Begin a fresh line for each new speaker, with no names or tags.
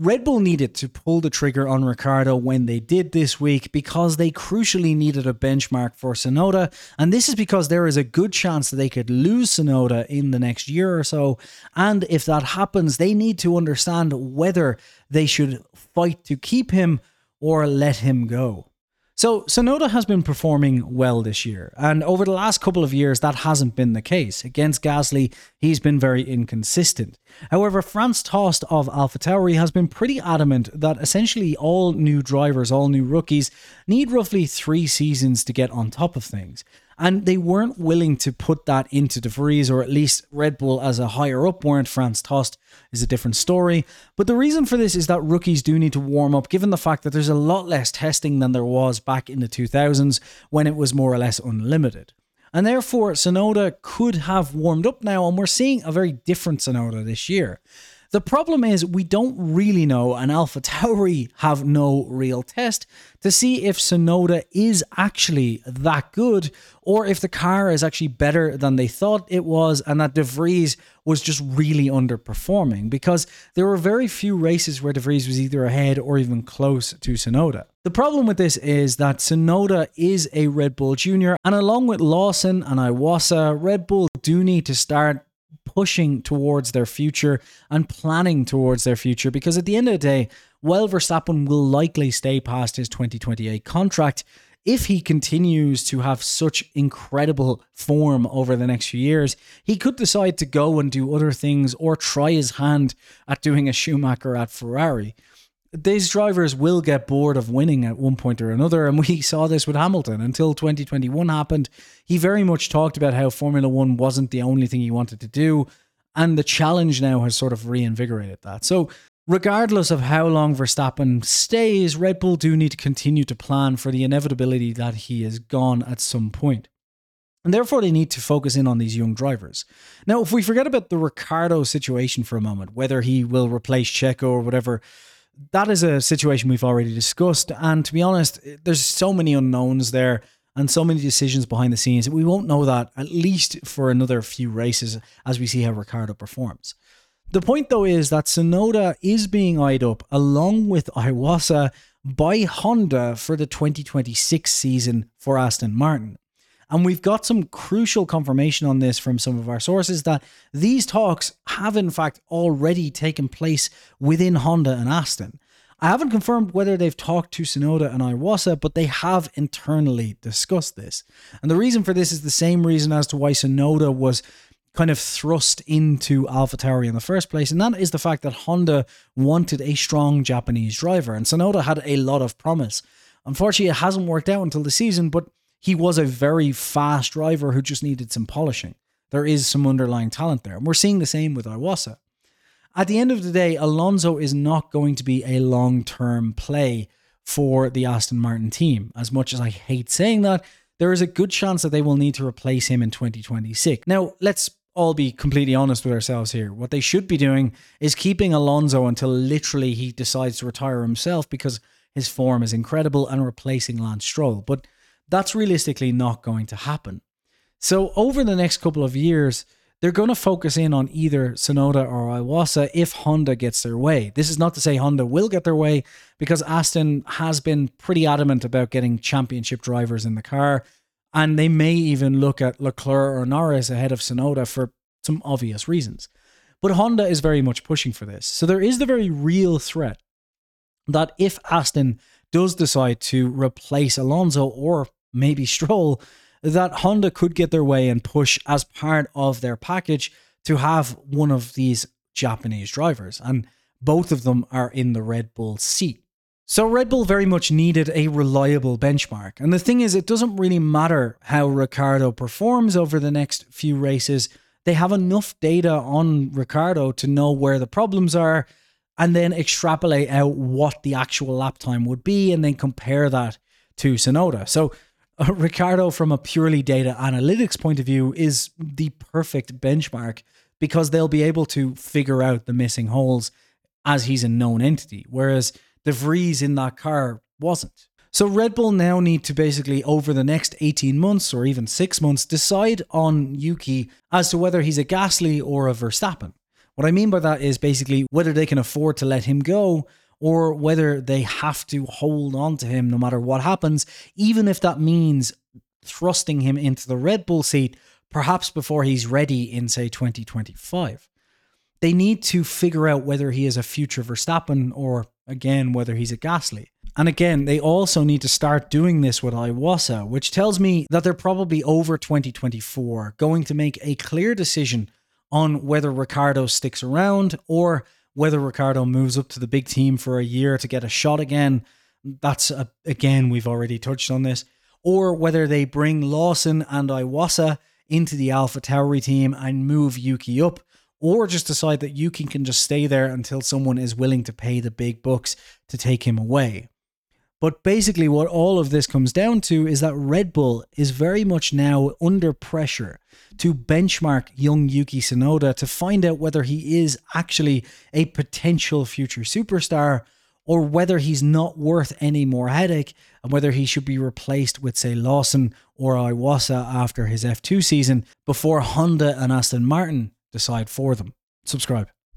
Red Bull needed to pull the trigger on Ricciardo when they did this week because they crucially needed a benchmark for Tsunoda. and this is because there is a good chance that they could lose Tsunoda in the next year or so. And if that happens, they need to understand whether they should fight to keep him or let him go. So Tsunoda has been performing well this year, and over the last couple of years, that hasn't been the case. Against Gasly, he's been very inconsistent. However, Franz Tost of AlphaTauri has been pretty adamant that essentially all new drivers, all new rookies, need roughly three seasons to get on top of things. And they weren't willing to put that into De Vries, or at least Red Bull as a higher up weren't. Franz Tost is a different story. But the reason for this is that rookies do need to warm up, given the fact that there's a lot less testing than there was back in the 2000s when it was more or less unlimited. And therefore, Tsunoda could have warmed up now, and we're seeing a very different Tsunoda this year. The problem is we don't really know, and Alpha Tauri have no real test to see if Tsunoda is actually that good, or if the car is actually better than they thought it was, and that De Vries was just really underperforming. Because there were very few races where De Vries was either ahead or even close to Tsunoda. The problem with this is that Tsunoda is a Red Bull Junior, and along with Lawson and Iwasa, Red Bull do need to start pushing towards their future and planning towards their future because at the end of the day, while Verstappen will likely stay past his 2028 contract, if he continues to have such incredible form over the next few years, he could decide to go and do other things or try his hand at doing a Schumacher at Ferrari these drivers will get bored of winning at one point or another. And we saw this with Hamilton until 2021 happened. He very much talked about how Formula One wasn't the only thing he wanted to do. And the challenge now has sort of reinvigorated that. So, regardless of how long Verstappen stays, Red Bull do need to continue to plan for the inevitability that he is gone at some point. And therefore, they need to focus in on these young drivers. Now, if we forget about the Ricciardo situation for a moment, whether he will replace Checo or whatever, that is a situation we've already discussed. And to be honest, there's so many unknowns there and so many decisions behind the scenes that we won't know that at least for another few races as we see how Ricciardo performs. The point though is that Tsunoda is being eyed up along with Iwasa by Honda for the 2026 season for Aston Martin. And we've got some crucial confirmation on this from some of our sources that these talks have, in fact, already taken place within Honda and Aston. I haven't confirmed whether they've talked to Tsunoda and Iwasa, but they have internally discussed this. And the reason for this is the same reason as to why Tsunoda was kind of thrust into AlphaTauri in the first place, and that is the fact that Honda wanted a strong Japanese driver, and Tsunoda had a lot of promise. Unfortunately, it hasn't worked out until the season, but he was a very fast driver who just needed some polishing. There is some underlying talent there. And we're seeing the same with Iwasa. At the end of the day, Alonso is not going to be a long term play for the Aston Martin team. As much as I hate saying that, there is a good chance that they will need to replace him in 2026. Now, let's all be completely honest with ourselves here. What they should be doing is keeping Alonso until literally he decides to retire himself because his form is incredible and replacing Lance Stroll. But that's realistically not going to happen. So over the next couple of years, they're going to focus in on either Tsunoda or Iwasa if Honda gets their way. This is not to say Honda will get their way because Aston has been pretty adamant about getting championship drivers in the car. And they may even look at Leclerc or Norris ahead of Tsunoda for some obvious reasons. But Honda is very much pushing for this. So there is the very real threat that if Aston does decide to replace Alonso or maybe Stroll, that Honda could get their way and push as part of their package to have one of these Japanese drivers. And both of them are in the Red Bull seat. So Red Bull very much needed a reliable benchmark. And the thing is, it doesn't really matter how Ricciardo performs over the next few races. They have enough data on Ricciardo to know where the problems are and then extrapolate out what the actual lap time would be and then compare that to Tsunoda. So Ricciardo, from a purely data analytics point of view, is the perfect benchmark because they'll be able to figure out the missing holes as he's a known entity, whereas De Vries in that car wasn't. So Red Bull now need to basically, over the next 18 months or even six months, decide on Yuki as to whether he's a Gasly or a Verstappen. What I mean by that is basically whether they can afford to let him go or whether they have to hold on to him no matter what happens, even if that means thrusting him into the Red Bull seat, perhaps before he's ready in, say, 2025. They need to figure out whether he is a future Verstappen or, again, whether he's a Gasly. And again, they also need to start doing this with Iwasa, which tells me that they're probably over 2024 going to make a clear decision on whether Ricciardo sticks around or whether Ricciardo moves up to the big team for a year to get a shot again. That's a, again, we've already touched on this. Or whether they bring Lawson and Iwasa into the Alpha Tauri team and move Yuki up, or just decide that Yuki can just stay there until someone is willing to pay the big bucks to take him away. But basically, what all of this comes down to is that Red Bull is very much now under pressure to benchmark young Yuki Tsunoda to find out whether he is actually a potential future superstar or whether he's not worth any more headache and whether he should be replaced with, say, Lawson or Iwasa after his F2 season before Honda and Aston Martin decide for them. Subscribe.